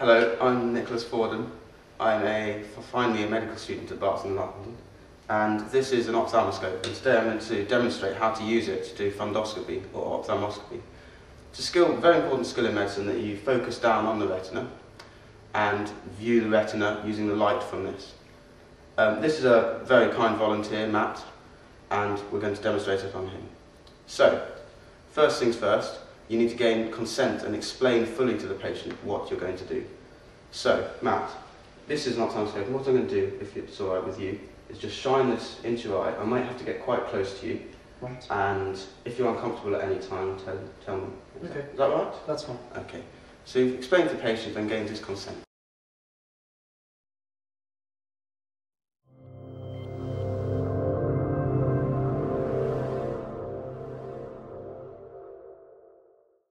Hello, I'm Nicholas Forden. I'm a finally a medical student at Barton London, and this is an ophthalmoscope. And today I'm going to demonstrate how to use it to do fundoscopy or ophthalmoscopy. It's a skill, very important skill in medicine that you focus down on the retina and view the retina using the light from this. Um, this is a very kind volunteer, Matt, and we're going to demonstrate it on him. So, first things first, you need to gain consent and explain fully to the patient what you're going to do. So, Matt, this is not time ophthalmoscope. What I'm going to do, if it's all right with you, is just shine this into your eye. I might have to get quite close to you, Right. and if you're uncomfortable at any time, tell, tell me. Is Okay. Is that right? That's fine. Okay. So you've explained to the patient and gained his consent.